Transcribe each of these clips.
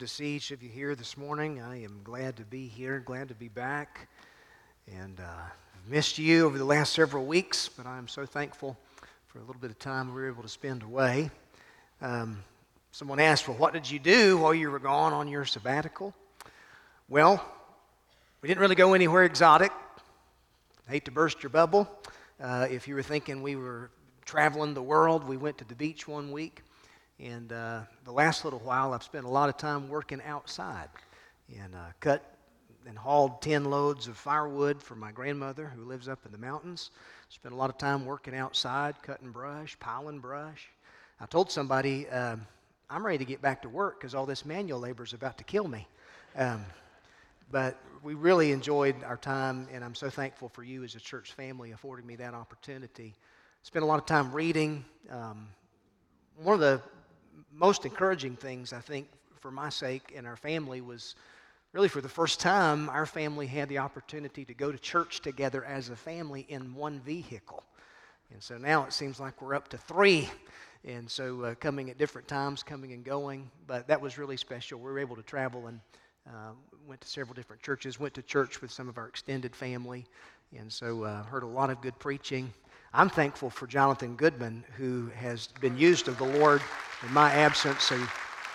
to see each of you here this morning. I am glad to be here, glad to be back. And uh, I've missed you over the last several weeks, but I'm so thankful for a little bit of time we were able to spend away. Um, someone asked, Well, what did you do while you were gone on your sabbatical? Well, we didn't really go anywhere exotic. Hate to burst your bubble. Uh, if you were thinking we were traveling the world, we went to the beach one week. And uh, the last little while, I've spent a lot of time working outside and uh, cut and hauled 10 loads of firewood for my grandmother who lives up in the mountains. Spent a lot of time working outside, cutting brush, piling brush. I told somebody, uh, I'm ready to get back to work because all this manual labor is about to kill me. Um, but we really enjoyed our time, and I'm so thankful for you as a church family affording me that opportunity. Spent a lot of time reading. Um, one of the most encouraging things, I think, for my sake and our family was really for the first time, our family had the opportunity to go to church together as a family in one vehicle. And so now it seems like we're up to three. And so uh, coming at different times, coming and going. But that was really special. We were able to travel and uh, went to several different churches, went to church with some of our extended family. And so uh, heard a lot of good preaching. I'm thankful for Jonathan Goodman, who has been used of the Lord in my absence. So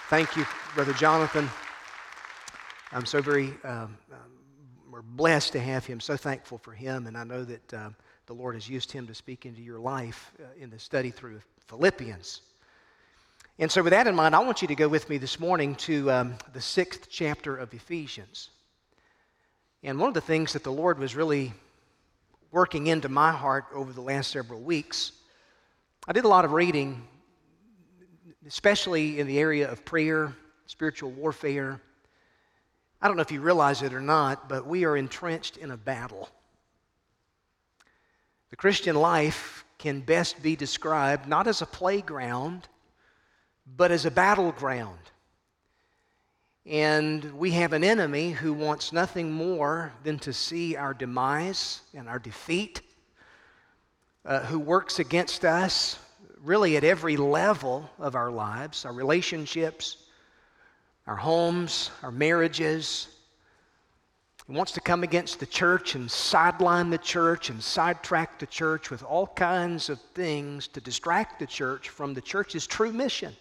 thank you, Brother Jonathan. I'm so very, um, um, we're blessed to have him, so thankful for him. And I know that uh, the Lord has used him to speak into your life uh, in the study through Philippians. And so, with that in mind, I want you to go with me this morning to um, the sixth chapter of Ephesians. And one of the things that the Lord was really working into my heart over the last several weeks. I did a lot of reading, especially in the area of prayer, spiritual warfare. I don't know if you realize it or not, but we are entrenched in a battle. The Christian life can best be described not as a playground, but as a battleground. And we have an enemy who wants nothing more than to see our demise and our defeat, uh, who works against us really at every level of our lives, our relationships, our homes, our marriages. He wants to come against the church and sideline the church and sidetrack the church with all kinds of things to distract the church from the church's true mission,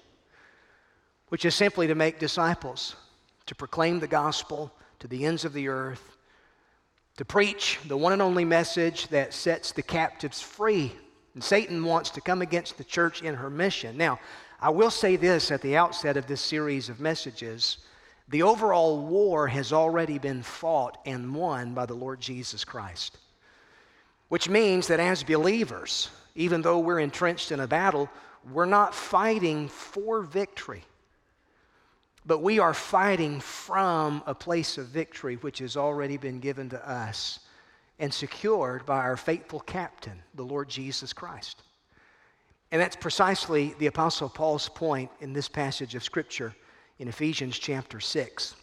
which is simply to make disciples to proclaim the gospel to the ends of the earth, to preach the one and only message that sets the captives free. And Satan wants to come against the church in her mission. Now, I will say this at the outset of this series of messages the overall war has already been fought and won by the Lord Jesus Christ. Which means that as believers, even though we're entrenched in a battle, we're not fighting for victory. But we are fighting from a place of victory which has already been given to us and secured by our faithful captain, the Lord Jesus Christ. And that's precisely the Apostle Paul's point in this passage of Scripture in Ephesians chapter 6.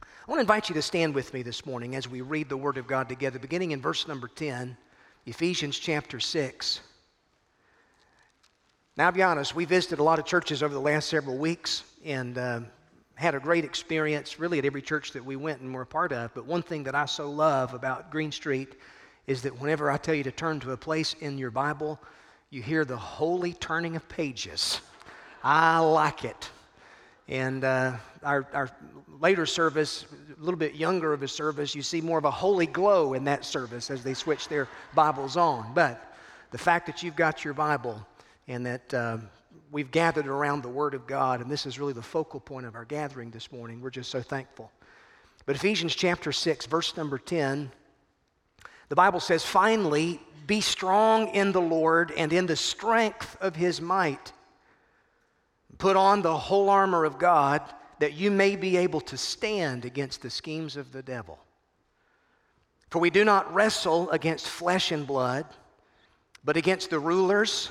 I want to invite you to stand with me this morning as we read the Word of God together, beginning in verse number 10, Ephesians chapter 6. Now, I'll be honest, we visited a lot of churches over the last several weeks, and uh, had a great experience really at every church that we went and were a part of. But one thing that I so love about Green Street is that whenever I tell you to turn to a place in your Bible, you hear the holy turning of pages. I like it. And uh, our, our later service, a little bit younger of a service, you see more of a holy glow in that service as they switch their Bibles on. But the fact that you've got your Bible and that uh, we've gathered around the Word of God, and this is really the focal point of our gathering this morning. We're just so thankful. But Ephesians chapter 6, verse number 10, the Bible says, Finally, be strong in the Lord and in the strength of his might. Put on the whole armor of God that you may be able to stand against the schemes of the devil. For we do not wrestle against flesh and blood, but against the rulers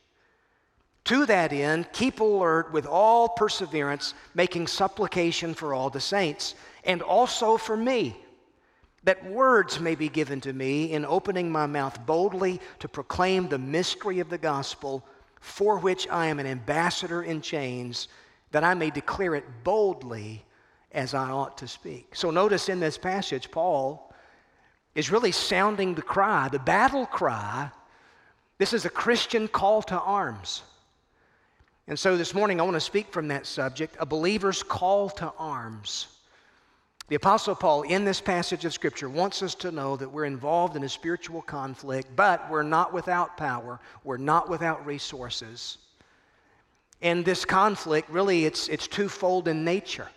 To that end, keep alert with all perseverance, making supplication for all the saints, and also for me that words may be given to me in opening my mouth boldly to proclaim the mystery of the gospel, for which I am an ambassador in chains, that I may declare it boldly as I ought to speak. So notice in this passage, Paul is really sounding the cry, the battle cry. This is a Christian call to arms. And so this morning I want to speak from that subject a believer's call to arms. The Apostle Paul, in this passage of Scripture, wants us to know that we're involved in a spiritual conflict, but we're not without power, we're not without resources. And this conflict, really, it's, it's twofold in nature.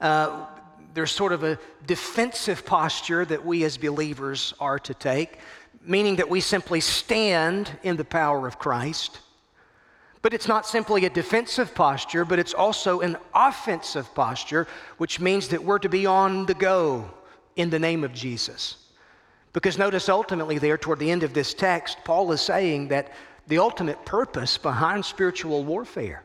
Uh, there's sort of a defensive posture that we as believers are to take, meaning that we simply stand in the power of Christ. But it's not simply a defensive posture, but it's also an offensive posture, which means that we're to be on the go in the name of Jesus. Because notice ultimately, there toward the end of this text, Paul is saying that the ultimate purpose behind spiritual warfare,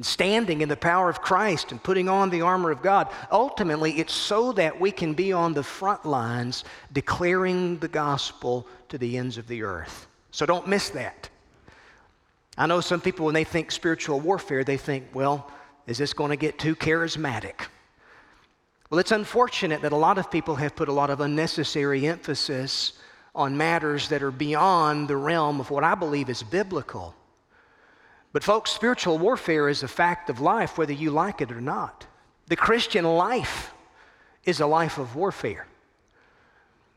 standing in the power of Christ and putting on the armor of God, ultimately it's so that we can be on the front lines declaring the gospel to the ends of the earth. So don't miss that. I know some people, when they think spiritual warfare, they think, well, is this going to get too charismatic? Well, it's unfortunate that a lot of people have put a lot of unnecessary emphasis on matters that are beyond the realm of what I believe is biblical. But, folks, spiritual warfare is a fact of life, whether you like it or not. The Christian life is a life of warfare.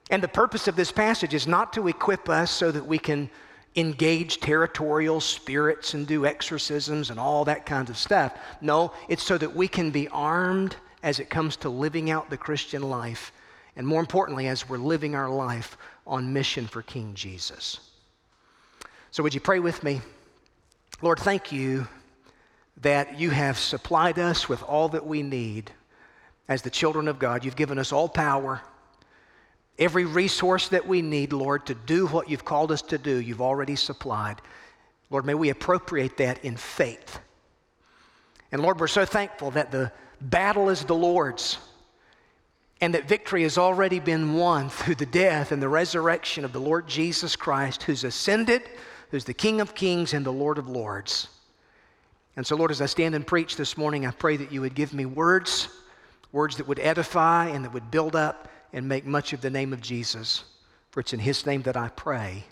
And the purpose of this passage is not to equip us so that we can engage territorial spirits and do exorcisms and all that kind of stuff. No, it's so that we can be armed as it comes to living out the Christian life, and more importantly, as we're living our life on mission for King Jesus. So, would you pray with me? Lord, thank you that you have supplied us with all that we need as the children of God. You've given us all power Every resource that we need, Lord, to do what you've called us to do, you've already supplied. Lord, may we appropriate that in faith. And Lord, we're so thankful that the battle is the Lord's and that victory has already been won through the death and the resurrection of the Lord Jesus Christ, who's ascended, who's the King of kings and the Lord of lords. And so, Lord, as I stand and preach this morning, I pray that you would give me words, words that would edify and that would build up and make much of the name of Jesus. For it's in his name that I pray.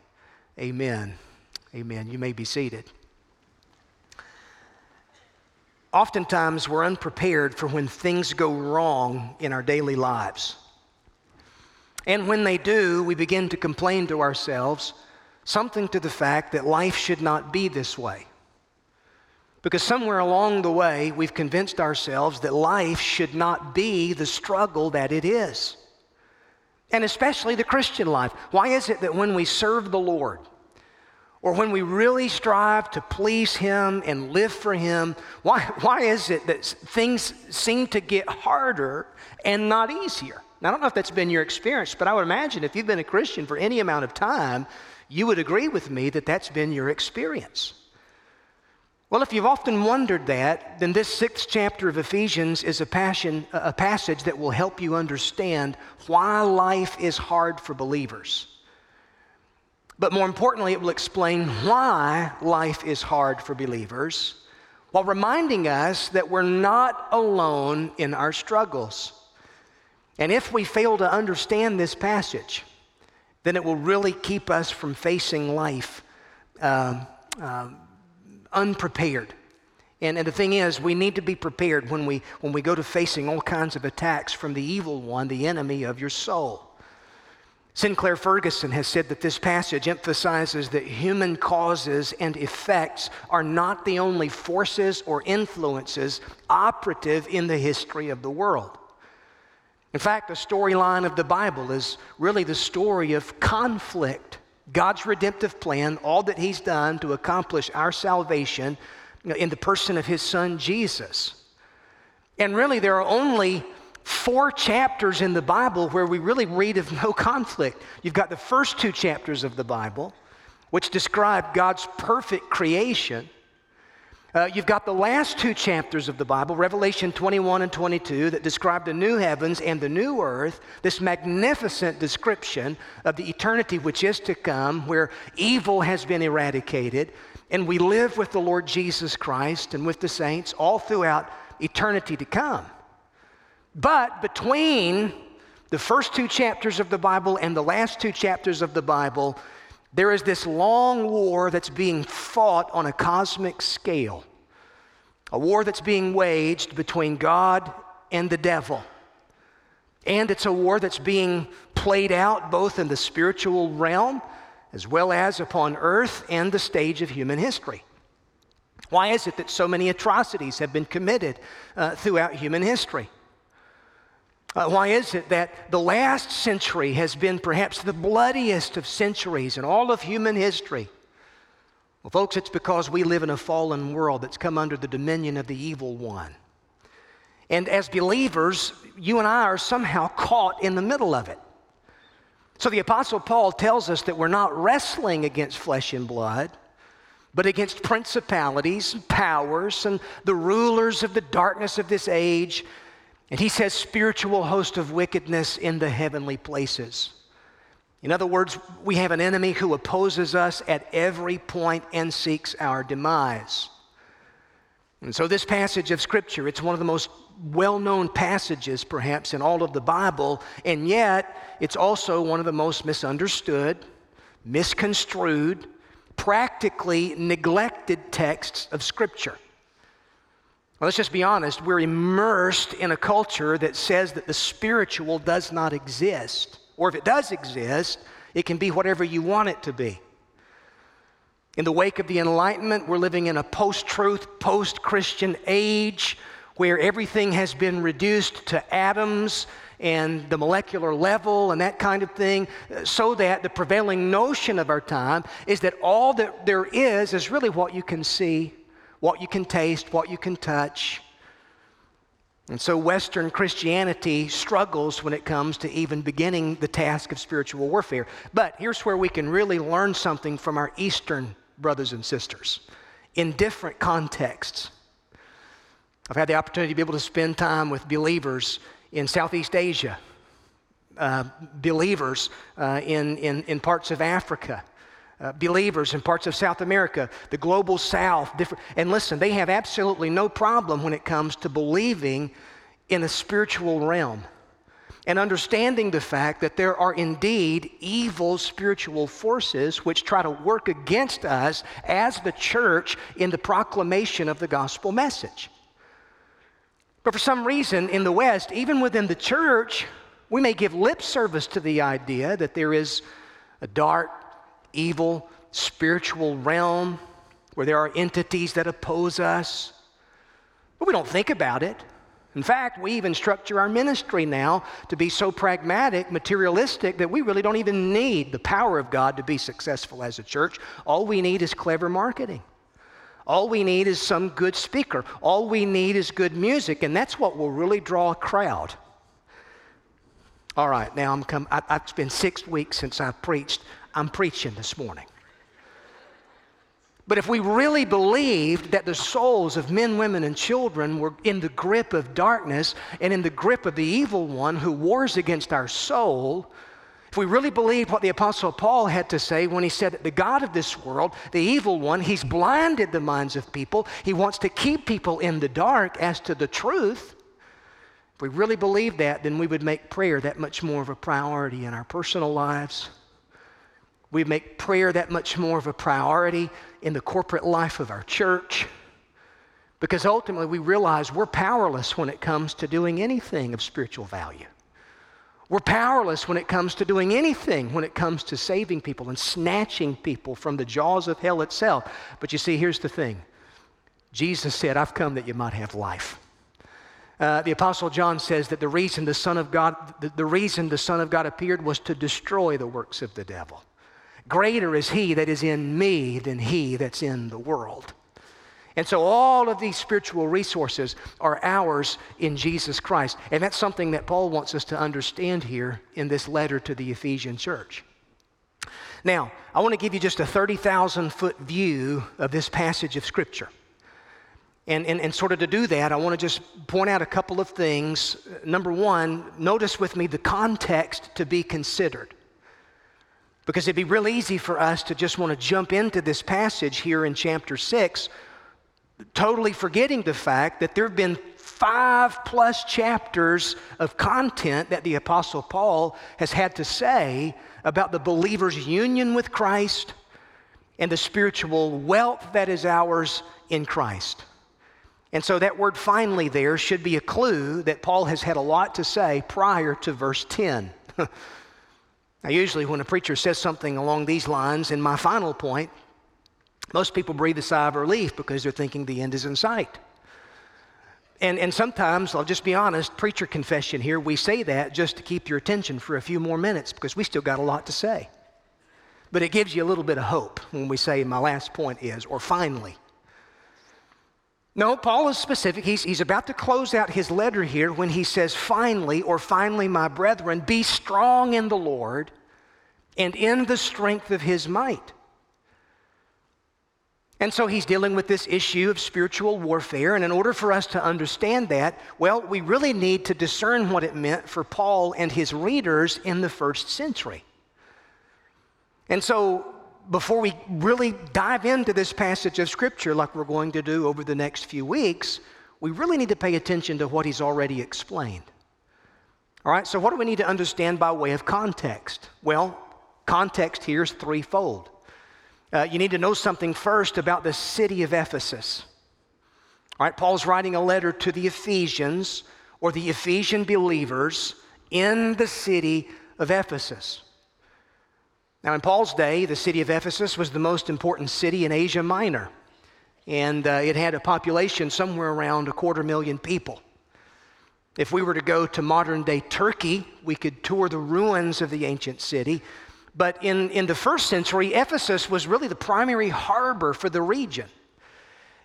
Amen. Amen. You may be seated. Oftentimes, we're unprepared for when things go wrong in our daily lives. And when they do, we begin to complain to ourselves something to the fact that life should not be this way. Because somewhere along the way, we've convinced ourselves that life should not be the struggle that it is and especially the Christian life. Why is it that when we serve the Lord, or when we really strive to please Him and live for Him, why, why is it that things seem to get harder and not easier? Now, I don't know if that's been your experience, but I would imagine if you've been a Christian for any amount of time, you would agree with me that that's been your experience. Well, if you've often wondered that, then this sixth chapter of Ephesians is a, passion, a passage that will help you understand why life is hard for believers. But more importantly, it will explain why life is hard for believers while reminding us that we're not alone in our struggles. And if we fail to understand this passage, then it will really keep us from facing life. Um, um, unprepared. And, and the thing is, we need to be prepared when we, when we go to facing all kinds of attacks from the evil one, the enemy of your soul. Sinclair Ferguson has said that this passage emphasizes that human causes and effects are not the only forces or influences operative in the history of the world. In fact, the storyline of the Bible is really the story of conflict. God's redemptive plan, all that He's done to accomplish our salvation in the person of His Son Jesus. And really, there are only four chapters in the Bible where we really read of no conflict. You've got the first two chapters of the Bible, which describe God's perfect creation. Uh, you've got the last two chapters of the Bible, Revelation 21 and 22, that describe the new heavens and the new earth, this magnificent description of the eternity which is to come, where evil has been eradicated, and we live with the Lord Jesus Christ and with the saints all throughout eternity to come. But between the first two chapters of the Bible and the last two chapters of the Bible, there is this long war that's being fought on a cosmic scale, a war that's being waged between God and the devil. And it's a war that's being played out both in the spiritual realm as well as upon earth and the stage of human history. Why is it that so many atrocities have been committed uh, throughout human history? Uh, why is it that the last century has been perhaps the bloodiest of centuries in all of human history? Well, folks, it's because we live in a fallen world that's come under the dominion of the evil one. And as believers, you and I are somehow caught in the middle of it. So the Apostle Paul tells us that we're not wrestling against flesh and blood, but against principalities and powers and the rulers of the darkness of this age and he says, spiritual host of wickedness in the heavenly places. In other words, we have an enemy who opposes us at every point and seeks our demise. And so, this passage of Scripture, it's one of the most well known passages, perhaps, in all of the Bible, and yet it's also one of the most misunderstood, misconstrued, practically neglected texts of Scripture. Let's just be honest. We're immersed in a culture that says that the spiritual does not exist. Or if it does exist, it can be whatever you want it to be. In the wake of the Enlightenment, we're living in a post truth, post Christian age where everything has been reduced to atoms and the molecular level and that kind of thing, so that the prevailing notion of our time is that all that there is is really what you can see what you can taste, what you can touch. And so Western Christianity struggles when it comes to even beginning the task of spiritual warfare. But here's where we can really learn something from our Eastern brothers and sisters in different contexts. I've had the opportunity to be able to spend time with believers in Southeast Asia, uh, believers uh, in, in, in parts of Africa, uh, believers in parts of South America, the global South, different. And listen, they have absolutely no problem when it comes to believing in a spiritual realm and understanding the fact that there are indeed evil spiritual forces which try to work against us as the church in the proclamation of the gospel message. But for some reason in the West, even within the church, we may give lip service to the idea that there is a dark, evil spiritual realm where there are entities that oppose us. But we don't think about it. In fact, we even structure our ministry now to be so pragmatic, materialistic, that we really don't even need the power of God to be successful as a church. All we need is clever marketing. All we need is some good speaker. All we need is good music, and that's what will really draw a crowd. All right, now I'm come. I, have been six weeks since I've preached I'm preaching this morning. But if we really believed that the souls of men, women, and children were in the grip of darkness and in the grip of the evil one who wars against our soul, if we really believed what the Apostle Paul had to say when he said that the God of this world, the evil one, he's blinded the minds of people, he wants to keep people in the dark as to the truth. If we really believed that, then we would make prayer that much more of a priority in our personal lives we make prayer that much more of a priority in the corporate life of our church because ultimately we realize we're powerless when it comes to doing anything of spiritual value. We're powerless when it comes to doing anything, when it comes to saving people and snatching people from the jaws of hell itself. But you see, here's the thing Jesus said, I've come that you might have life. Uh, the Apostle John says that the reason the Son of God, the, the reason the Son of God appeared was to destroy the works of the devil. Greater is he that is in me than he that's in the world. And so all of these spiritual resources are ours in Jesus Christ. And that's something that Paul wants us to understand here in this letter to the Ephesian church. Now, I want to give you just a 30,000 foot view of this passage of Scripture. And, and, and sort of to do that, I want to just point out a couple of things. Number one, notice with me the context to be considered. Because it'd be real easy for us to just want to jump into this passage here in chapter 6 totally forgetting the fact that there have been five plus chapters of content that the Apostle Paul has had to say about the believer's union with Christ and the spiritual wealth that is ours in Christ. And so that word finally there should be a clue that Paul has had a lot to say prior to verse 10. now, usually when a preacher says something along these lines, in my final point, most people breathe a sigh of relief because they're thinking the end is in sight. And, and sometimes, I'll just be honest, preacher confession here, we say that just to keep your attention for a few more minutes because we still got a lot to say. But it gives you a little bit of hope when we say, my last point is, or finally. No, Paul is specific. He's, he's about to close out his letter here when he says, finally, or finally, my brethren, be strong in the Lord and in the strength of his might. And so he's dealing with this issue of spiritual warfare. And in order for us to understand that, well, we really need to discern what it meant for Paul and his readers in the first century. And so before we really dive into this passage of Scripture, like we're going to do over the next few weeks, we really need to pay attention to what he's already explained. All right, so what do we need to understand by way of context? Well, context here is threefold. Uh, you need to know something first about the city of Ephesus. All right, Paul's writing a letter to the Ephesians or the Ephesian believers in the city of Ephesus. Now, in Paul's day, the city of Ephesus was the most important city in Asia Minor, and uh, it had a population somewhere around a quarter million people. If we were to go to modern day Turkey, we could tour the ruins of the ancient city. But in, in the first century, Ephesus was really the primary harbor for the region.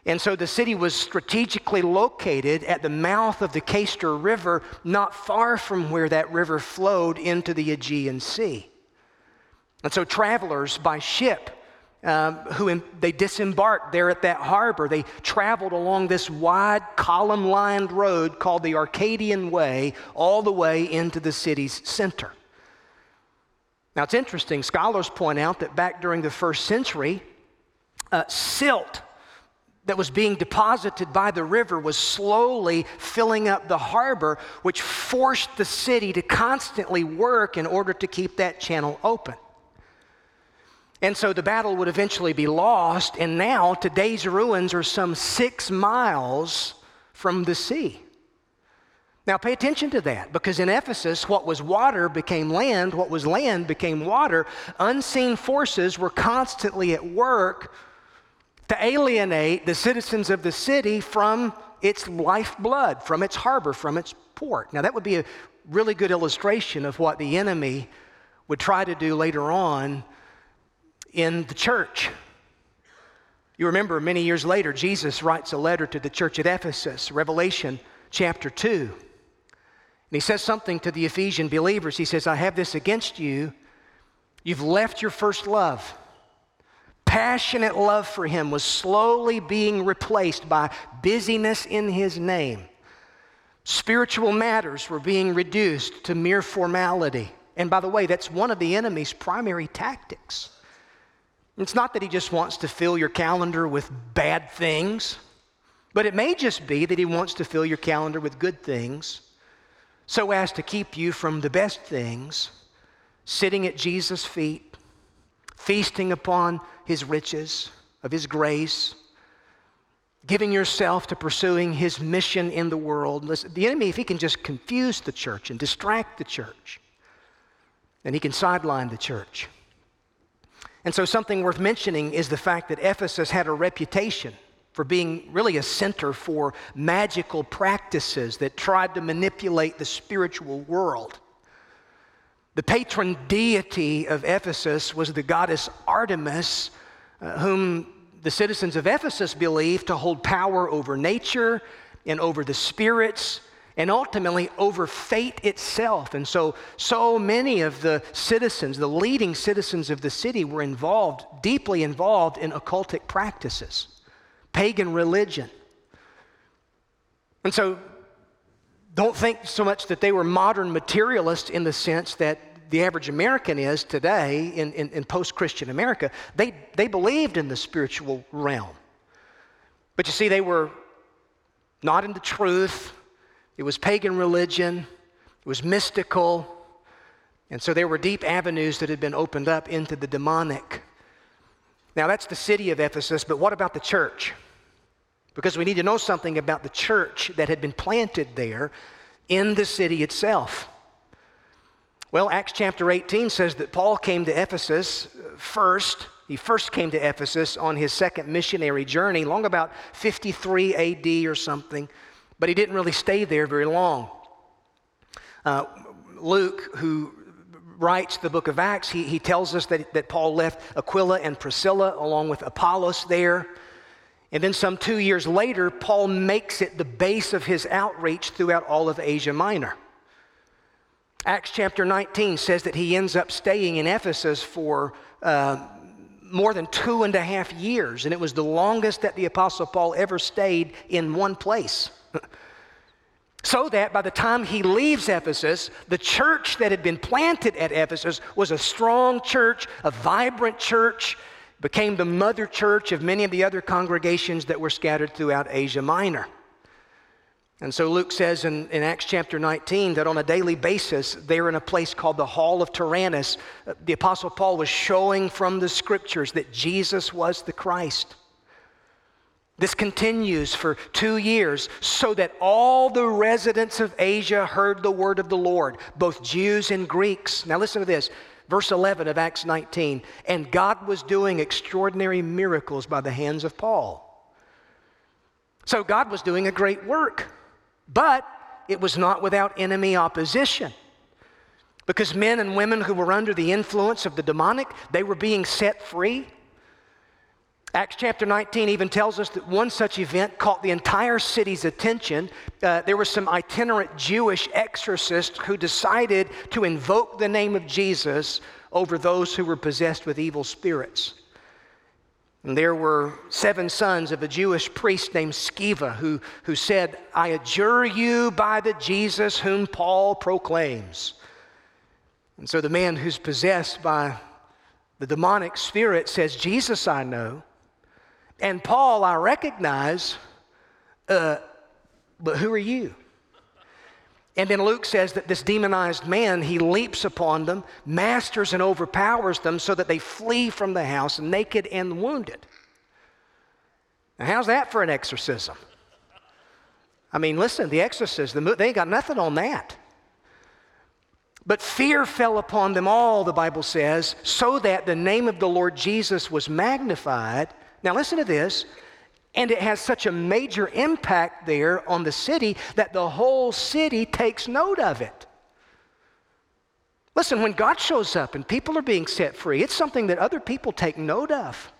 And so the city was strategically located at the mouth of the Cayster River, not far from where that river flowed into the Aegean Sea. And so travelers by ship, um, who in, they disembarked there at that harbor, they traveled along this wide column lined road called the Arcadian Way all the way into the city's center. Now, it's interesting, scholars point out that back during the first century, uh, silt that was being deposited by the river was slowly filling up the harbor, which forced the city to constantly work in order to keep that channel open. And so the battle would eventually be lost, and now today's ruins are some six miles from the sea. Now, pay attention to that because in Ephesus, what was water became land, what was land became water. Unseen forces were constantly at work to alienate the citizens of the city from its lifeblood, from its harbor, from its port. Now, that would be a really good illustration of what the enemy would try to do later on in the church. You remember many years later, Jesus writes a letter to the church at Ephesus, Revelation chapter 2. And he says something to the Ephesian believers. He says, I have this against you. You've left your first love. Passionate love for him was slowly being replaced by busyness in his name. Spiritual matters were being reduced to mere formality. And by the way, that's one of the enemy's primary tactics. It's not that he just wants to fill your calendar with bad things, but it may just be that he wants to fill your calendar with good things so as to keep you from the best things, sitting at Jesus' feet, feasting upon his riches of his grace, giving yourself to pursuing his mission in the world. Listen, the enemy, if he can just confuse the church and distract the church, and he can sideline the church. And so, something worth mentioning is the fact that Ephesus had a reputation for being really a center for magical practices that tried to manipulate the spiritual world. The patron deity of Ephesus was the goddess Artemis, uh, whom the citizens of Ephesus believed to hold power over nature and over the spirits and ultimately over fate itself. And so, so many of the citizens, the leading citizens of the city, were involved, deeply involved in occultic practices, pagan religion. And so, don't think so much that they were modern materialists in the sense that the average American is today in, in, in post Christian America. They, they believed in the spiritual realm. But you see, they were not in the truth, it was pagan religion, it was mystical, and so there were deep avenues that had been opened up into the demonic. Now, that's the city of Ephesus, but what about the church? Because we need to know something about the church that had been planted there in the city itself. Well, Acts chapter 18 says that Paul came to Ephesus first. He first came to Ephesus on his second missionary journey, long about 53 AD or something but he didn't really stay there very long. Uh, Luke, who writes the book of Acts, he, he tells us that, that Paul left Aquila and Priscilla along with Apollos there. And then, some two years later, Paul makes it the base of his outreach throughout all of Asia Minor. Acts chapter 19 says that he ends up staying in Ephesus for uh, more than two and a half years, and it was the longest that the Apostle Paul ever stayed in one place. so that by the time he leaves Ephesus, the church that had been planted at Ephesus was a strong church, a vibrant church, became the mother church of many of the other congregations that were scattered throughout Asia Minor. And so Luke says in, in, Acts chapter 19 that on a daily basis, they're in a place called the Hall of Tyrannus. Uh, the Apostle Paul was showing from the scriptures that Jesus was the Christ. This continues for two years so that all the residents of Asia heard the word of the Lord, both Jews and Greeks. Now, listen to this. Verse 11 of Acts 19. And God was doing extraordinary miracles by the hands of Paul. So, God was doing a great work, but it was not without enemy opposition. Because men and women who were under the influence of the demonic, they were being set free. Acts chapter 19 even tells us that one such event caught the entire city's attention. Uh, there were some itinerant Jewish exorcists who decided to invoke the name of Jesus over those who were possessed with evil spirits. And there were seven sons of a Jewish priest named Sceva who, who said, I adjure you by the Jesus whom Paul proclaims. And so the man who's possessed by the demonic spirit says, Jesus I know and Paul, I recognize, uh, but who are you? And then Luke says that this demonized man, he leaps upon them, masters and overpowers them so that they flee from the house naked and wounded. Now, how's that for an exorcism? I mean, listen, the exorcism, they ain't got nothing on that. But fear fell upon them all, the Bible says, so that the name of the Lord Jesus was magnified now, listen to this. And it has such a major impact there on the city that the whole city takes note of it. Listen, when God shows up and people are being set free, it's something that other people take note of.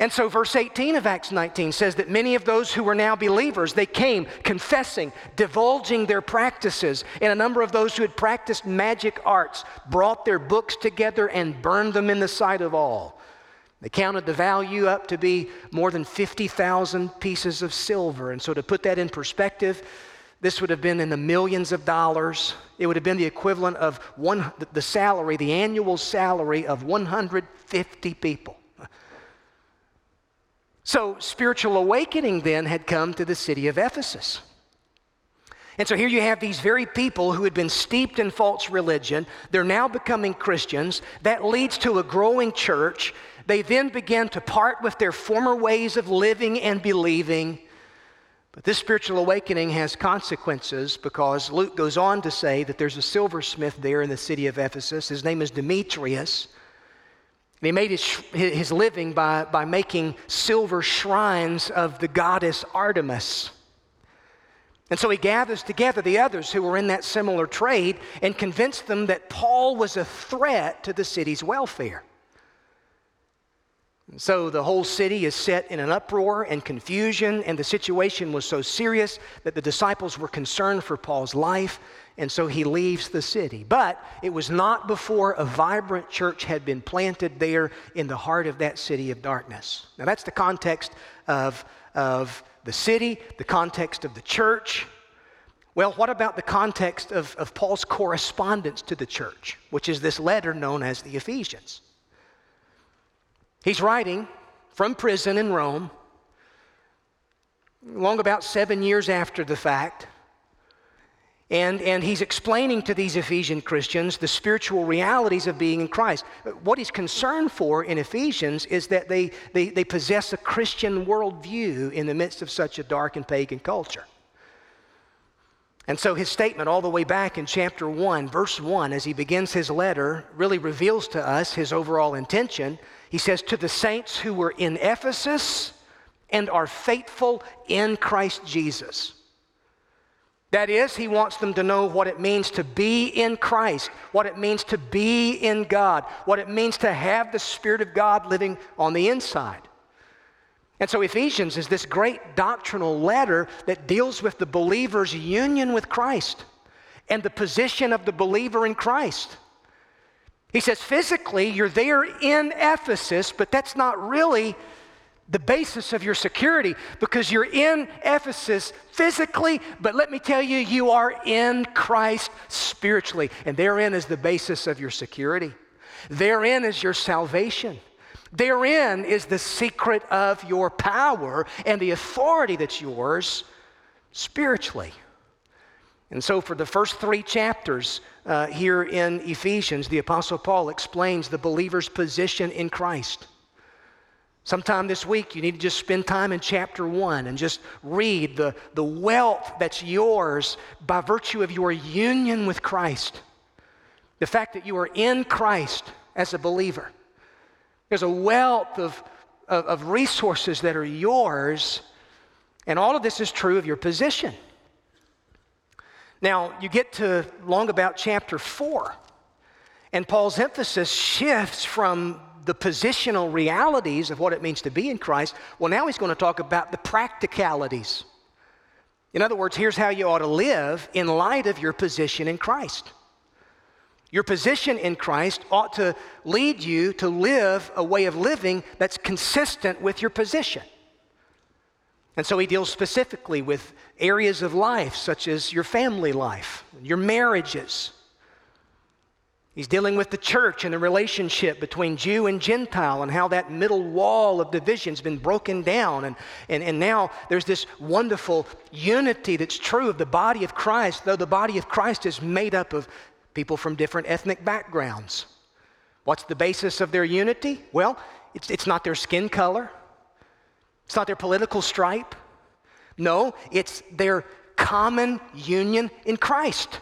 And so, verse 18 of Acts 19 says that many of those who were now believers, they came confessing, divulging their practices. And a number of those who had practiced magic arts brought their books together and burned them in the sight of all. They counted the value up to be more than 50,000 pieces of silver. And so, to put that in perspective, this would have been in the millions of dollars. It would have been the equivalent of one, the salary, the annual salary of 150 people. So, spiritual awakening then had come to the city of Ephesus. And so here you have these very people who had been steeped in false religion. They're now becoming Christians. That leads to a growing church. They then began to part with their former ways of living and believing. But this spiritual awakening has consequences because Luke goes on to say that there's a silversmith there in the city of Ephesus. His name is Demetrius. And he made his, his living by, by making silver shrines of the goddess Artemis. And so he gathers together the others who were in that similar trade and convinced them that Paul was a threat to the city's welfare. So the whole city is set in an uproar and confusion, and the situation was so serious that the disciples were concerned for Paul's life, and so he leaves the city. But it was not before a vibrant church had been planted there in the heart of that city of darkness. Now, that's the context of, of the city, the context of the church. Well, what about the context of, of Paul's correspondence to the church, which is this letter known as the Ephesians? He's writing from prison in Rome, long about seven years after the fact. And, and he's explaining to these Ephesian Christians the spiritual realities of being in Christ. What he's concerned for in Ephesians is that they, they, they possess a Christian worldview in the midst of such a dark and pagan culture. And so his statement, all the way back in chapter 1, verse 1, as he begins his letter, really reveals to us his overall intention. He says, To the saints who were in Ephesus and are faithful in Christ Jesus. That is, he wants them to know what it means to be in Christ, what it means to be in God, what it means to have the Spirit of God living on the inside. And so Ephesians is this great doctrinal letter that deals with the believer's union with Christ and the position of the believer in Christ. He says, physically, you're there in Ephesus, but that's not really the basis of your security because you're in Ephesus physically, but let me tell you, you are in Christ spiritually. And therein is the basis of your security, therein is your salvation. Therein is the secret of your power and the authority that's yours spiritually. And so, for the first three chapters uh, here in Ephesians, the Apostle Paul explains the believer's position in Christ. Sometime this week, you need to just spend time in chapter one and just read the, the wealth that's yours by virtue of your union with Christ. The fact that you are in Christ as a believer. There's a wealth of, of, of resources that are yours, and all of this is true of your position. Now, you get to long about chapter 4, and Paul's emphasis shifts from the positional realities of what it means to be in Christ. Well, now he's going to talk about the practicalities. In other words, here's how you ought to live in light of your position in Christ. Your position in Christ ought to lead you to live a way of living that's consistent with your position. And so he deals specifically with areas of life, such as your family life, your marriages. He's dealing with the church and the relationship between Jew and Gentile and how that middle wall of division's been broken down. And, and, and now there's this wonderful unity that's true of the body of Christ, though the body of Christ is made up of people from different ethnic backgrounds. What's the basis of their unity? Well, it's, it's not their skin color, it's not their political stripe. No, it's their common union in Christ.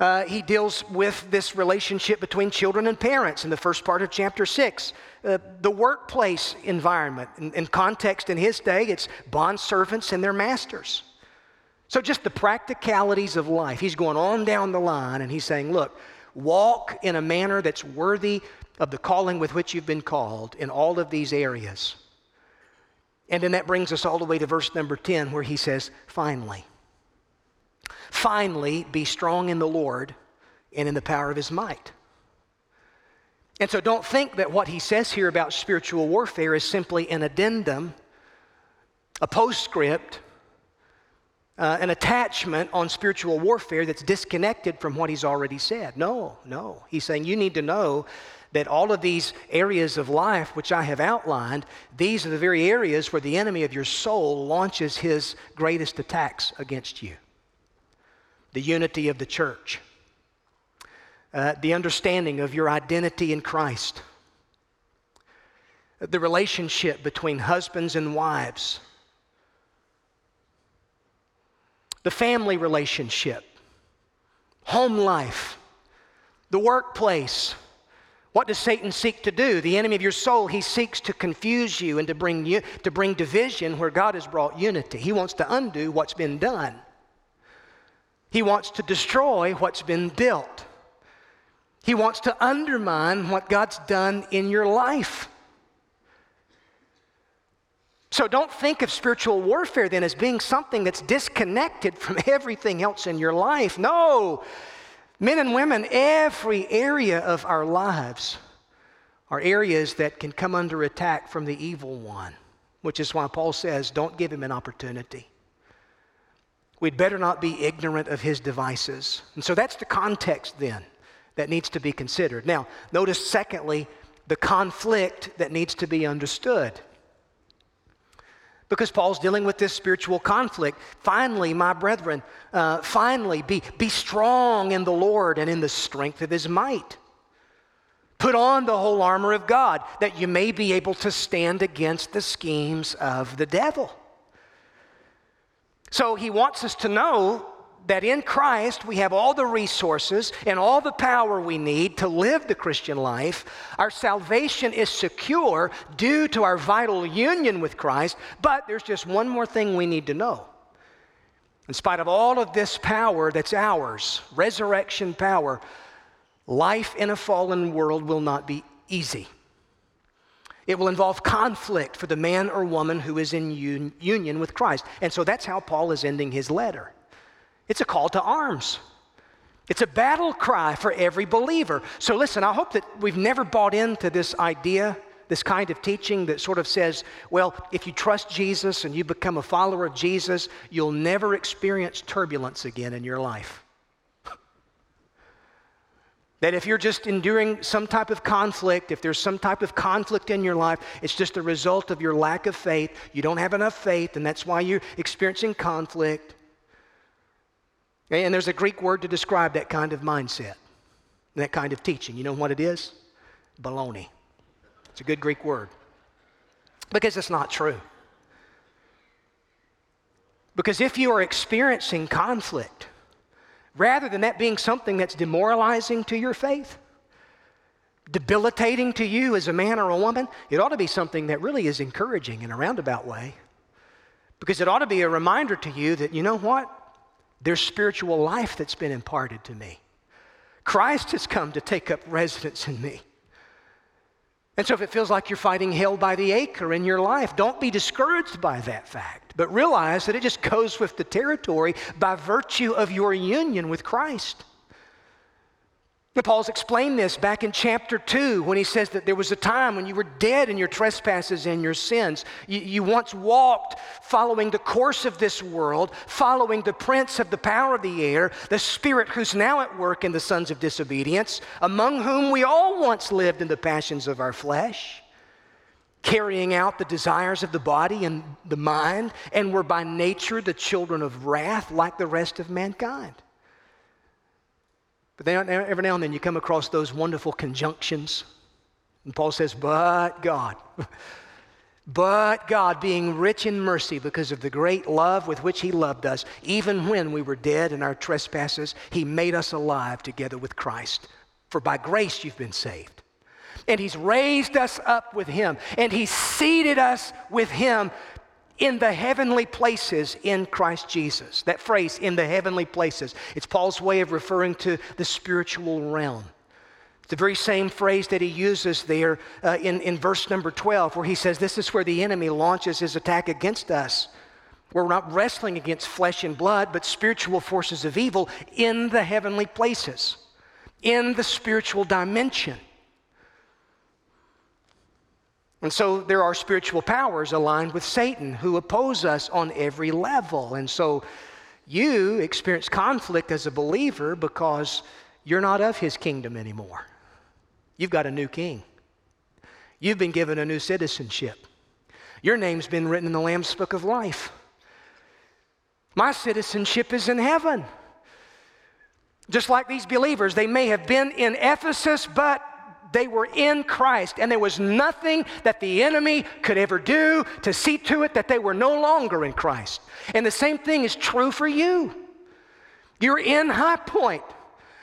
Uh, he deals with this relationship between children and parents in the first part of chapter 6. Uh, the workplace environment, in, in context in his day, it's bond servants and their masters. So, just the practicalities of life. He's going on down the line and he's saying, look, walk in a manner that's worthy of the calling with which you've been called in all of these areas. And then that brings us all the way to verse number 10, where he says, finally. Finally, be strong in the Lord and in the power of his might. And so don't think that what he says here about spiritual warfare is simply an addendum, a postscript uh, an attachment on spiritual warfare that's disconnected from what he's already said. No, no. He's saying you need to know that all of these areas of life which I have outlined, these are the very areas where the enemy of your soul launches his greatest attacks against you. The unity of the church, uh, the understanding of your identity in Christ, the relationship between husbands and wives. The family relationship, home life, the workplace. What does Satan seek to do? The enemy of your soul, he seeks to confuse you and to bring, you, to bring division where God has brought unity. He wants to undo what's been done. He wants to destroy what's been built. He wants to undermine what God's done in your life. So don't think of spiritual warfare then as being something that's disconnected from everything else in your life. No. Men and women, every area of our lives are areas that can come under attack from the evil one, which is why Paul says, don't give him an opportunity. We'd better not be ignorant of his devices. And so that's the context then that needs to be considered. Now, notice secondly, the conflict that needs to be understood because Paul's dealing with this spiritual conflict. Finally, my brethren, uh, finally, be, be strong in the Lord and in the strength of his might. Put on the whole armor of God that you may be able to stand against the schemes of the devil. So he wants us to know that in Christ we have all the resources and all the power we need to live the Christian life. Our salvation is secure due to our vital union with Christ, but there's just one more thing we need to know. In spite of all of this power that's ours, resurrection power, life in a fallen world will not be easy. It will involve conflict for the man or woman who is in un- union with Christ. And so that's how Paul is ending his letter. It's a call to arms. It's a battle cry for every believer. So listen, I hope that we've never bought into this idea, this kind of teaching that sort of says, well, if you trust Jesus and you become a follower of Jesus, you'll never experience turbulence again in your life. That if you're just enduring some type of conflict, if there's some type of conflict in your life, it's just a result of your lack of faith. You don't have enough faith, and that's why you're experiencing conflict. And there's a Greek word to describe that kind of mindset, that kind of teaching. You know what it is? Baloney. It's a good Greek word. Because it's not true. Because if you are experiencing conflict, rather than that being something that's demoralizing to your faith, debilitating to you as a man or a woman, it ought to be something that really is encouraging in a roundabout way. Because it ought to be a reminder to you that, you know what? There's spiritual life that's been imparted to me. Christ has come to take up residence in me. And so, if it feels like you're fighting hell by the acre in your life, don't be discouraged by that fact, but realize that it just goes with the territory by virtue of your union with Christ. Paul's explained this back in chapter 2 when he says that there was a time when you were dead in your trespasses and your sins. You, you, once walked following the course of this world, following the prince of the power of the air, the spirit who's now at work in the sons of disobedience, among whom we all once lived in the passions of our flesh, carrying out the desires of the body and the mind, and were by nature the children of wrath like the rest of mankind. But then, every now and then you come across those wonderful conjunctions. And Paul says, But God, but God, being rich in mercy because of the great love with which He loved us, even when we were dead in our trespasses, He made us alive together with Christ. For by grace you've been saved. And He's raised us up with Him, and He's seated us with Him in the heavenly places in Christ Jesus. That phrase, in the heavenly places, it's Paul's way of referring to the spiritual realm. It's the very same phrase that he uses there uh, in, in verse number 12, where he says, This is where the enemy launches his attack against us. We're not wrestling against flesh and blood, but spiritual forces of evil in the heavenly places, in the spiritual dimension. And so there are spiritual powers aligned with Satan who oppose us on every level. And so you experience conflict as a believer because you're not of his kingdom anymore. You've got a new king. You've been given a new citizenship. Your name's been written in the Lamb's Book of Life. My citizenship is in heaven. Just like these believers, they may have been in Ephesus, but They were in Christ, and there was nothing that the enemy could ever do to see to it that they were no longer in Christ. And the same thing is true for you. You're in High Point.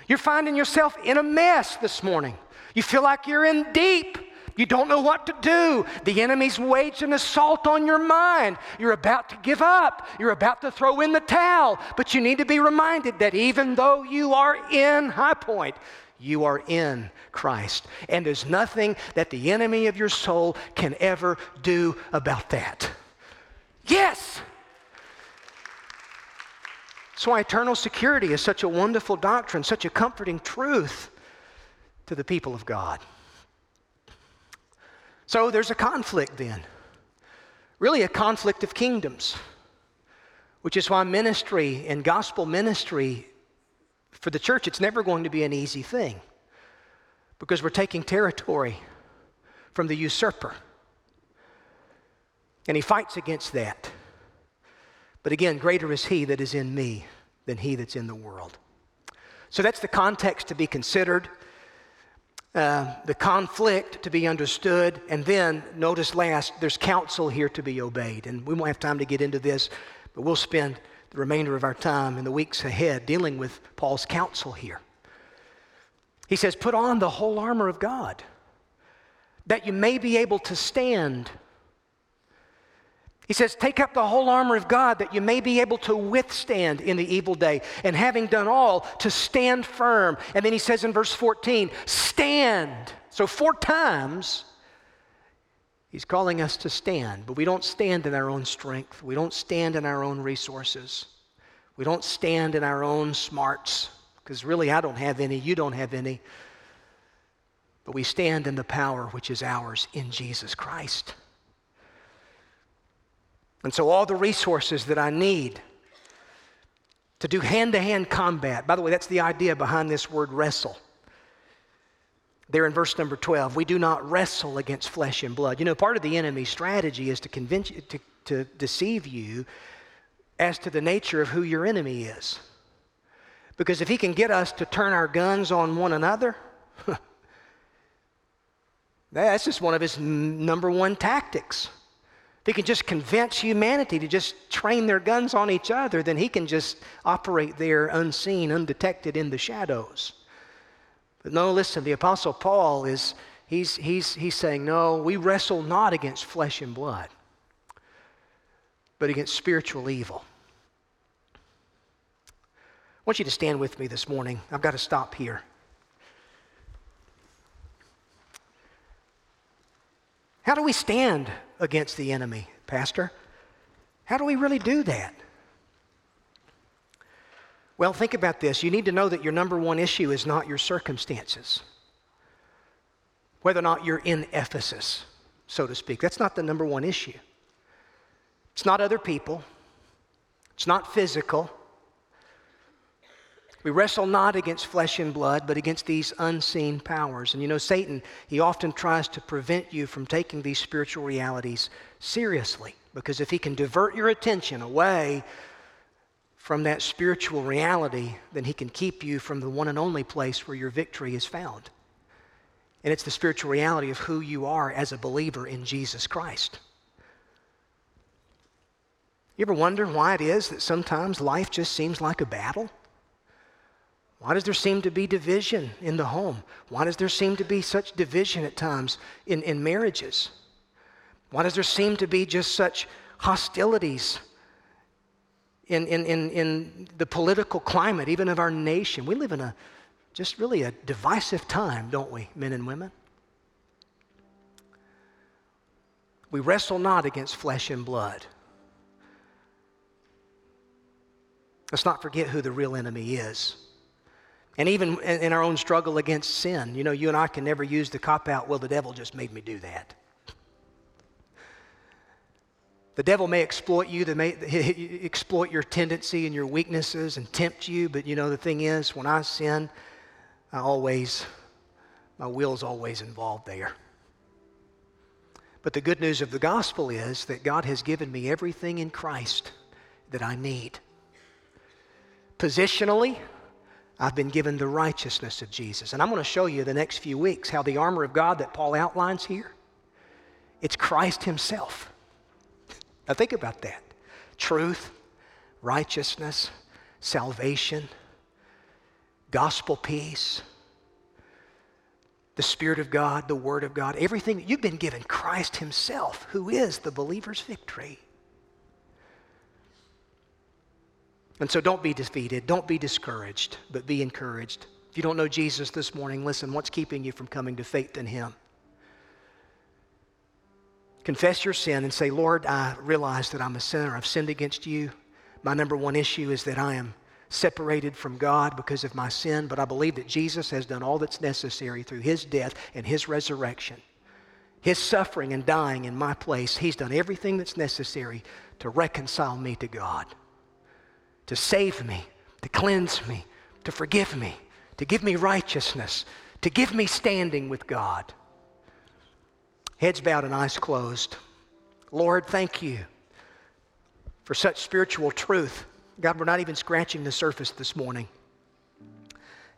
You're finding yourself in a mess this morning. You feel like you're in deep. You don't know what to do. The enemy's waged an assault on your mind. You're about to give up. You're about to throw in the towel. But you need to be reminded that even though you are in High Point, you are in Christ. And there's nothing that the enemy of your soul can ever do about that. Yes! That's why eternal security is such a wonderful doctrine, such a comforting truth to the people of God. So there's a conflict then, really a conflict of kingdoms, which is why ministry and gospel ministry for the church, it's never going to be an easy thing because we're taking territory from the usurper. And he fights against that. But again, greater is he that is in me than he that's in the world. So that's the context to be considered. Uh, the conflict to be understood, and then notice last, there's counsel here to be obeyed. And we won't have time to get into this, but we'll spend the remainder of our time in the weeks ahead dealing with Paul's counsel here. He says, Put on the whole armor of God that you may be able to stand he says, Take up the whole armor of God that you may be able to withstand in the evil day, and having done all, to stand firm. And then he says in verse 14, Stand. So, four times, he's calling us to stand, but we don't stand in our own strength. We don't stand in our own resources. We don't stand in our own smarts, because really I don't have any, you don't have any. But we stand in the power which is ours in Jesus Christ. And so, all the resources that I need to do hand to hand combat, by the way, that's the idea behind this word wrestle. There in verse number 12, we do not wrestle against flesh and blood. You know, part of the enemy's strategy is to convince you, to, to deceive you as to the nature of who your enemy is. Because if he can get us to turn our guns on one another, that's just one of his number one tactics. If he can just convince humanity to just train their guns on each other, then he can just operate there unseen, undetected in the shadows. No, listen, the Apostle Paul is, he's, he's, he's saying, no, we wrestle not against flesh and blood, but against spiritual evil. I want you to stand with me this morning. I've got to stop here. How do we stand against the enemy, Pastor? How do we really do that? Well, think about this. You need to know that your number one issue is not your circumstances, whether or not you're in Ephesus, so to speak. That's not the number one issue. It's not other people, it's not physical. We wrestle not against flesh and blood, but against these unseen powers. And you know, Satan, he often tries to prevent you from taking these spiritual realities seriously. Because if he can divert your attention away from that spiritual reality, then he can keep you from the one and only place where your victory is found. And it's the spiritual reality of who you are as a believer in Jesus Christ. You ever wonder why it is that sometimes life just seems like a battle? Why does there seem to be division in the home? Why does there seem to be such division at times in, in marriages? Why does there seem to be just such hostilities in, in, in, in the political climate, even of our nation? We live in a just really a divisive time, don't we, men and women? We wrestle not against flesh and blood. Let's not forget who the real enemy is. And even in our own struggle against sin, you know, you and I can never use the cop out, well, the devil just made me do that. The devil may exploit you, they may exploit your tendency and your weaknesses and tempt you, but you know, the thing is, when I sin, I always, my will's always involved there. But the good news of the gospel is that God has given me everything in Christ that I need. Positionally, I've been given the righteousness of Jesus. And I'm going to show you the next few weeks how the armor of God that Paul outlines here, it's Christ himself. Now think about that. Truth, righteousness, salvation, gospel peace, the Spirit of God, the Word of God, everything. You've been given Christ Himself, who is the believer's victory. And so don't be defeated, don't be discouraged, but be encouraged. If you don't know Jesus this morning, listen, what's keeping you from coming to faith in Him? Confess your sin and say, Lord, I realize that I'm a sinner. I've sinned against you. My number one issue is that I am separated from God because of my sin, but I believe that Jesus has done all that's necessary through his death and his resurrection. His suffering and dying in my place, he's done everything that's necessary to reconcile me to God to save me, to cleanse me, to forgive me, to give me righteousness, to give me standing with God. Heads bowed and eyes closed. Lord, thank you for such spiritual truth. God, we're not even scratching the surface this morning.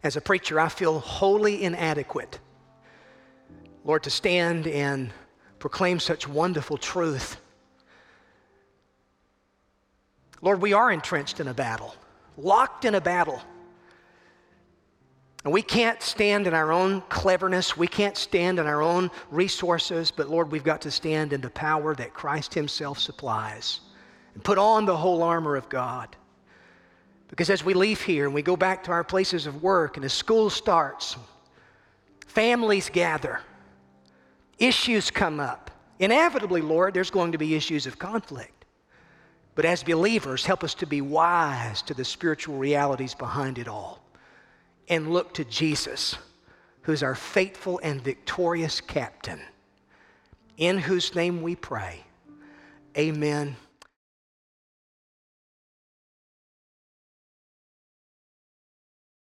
As a preacher, I feel wholly inadequate, Lord, to stand and proclaim such wonderful truth. Lord, we are entrenched in a battle, locked in a battle. And we can't stand in our own cleverness. We can't stand in our own resources. But Lord, we've got to stand in the power that Christ Himself supplies and put on the whole armor of God. Because as we leave here and we go back to our places of work and as school starts, families gather, issues come up. Inevitably, Lord, there's going to be issues of conflict. But as believers, help us to be wise to the spiritual realities behind it all and look to Jesus, who's our faithful and victorious captain, in whose name we pray. Amen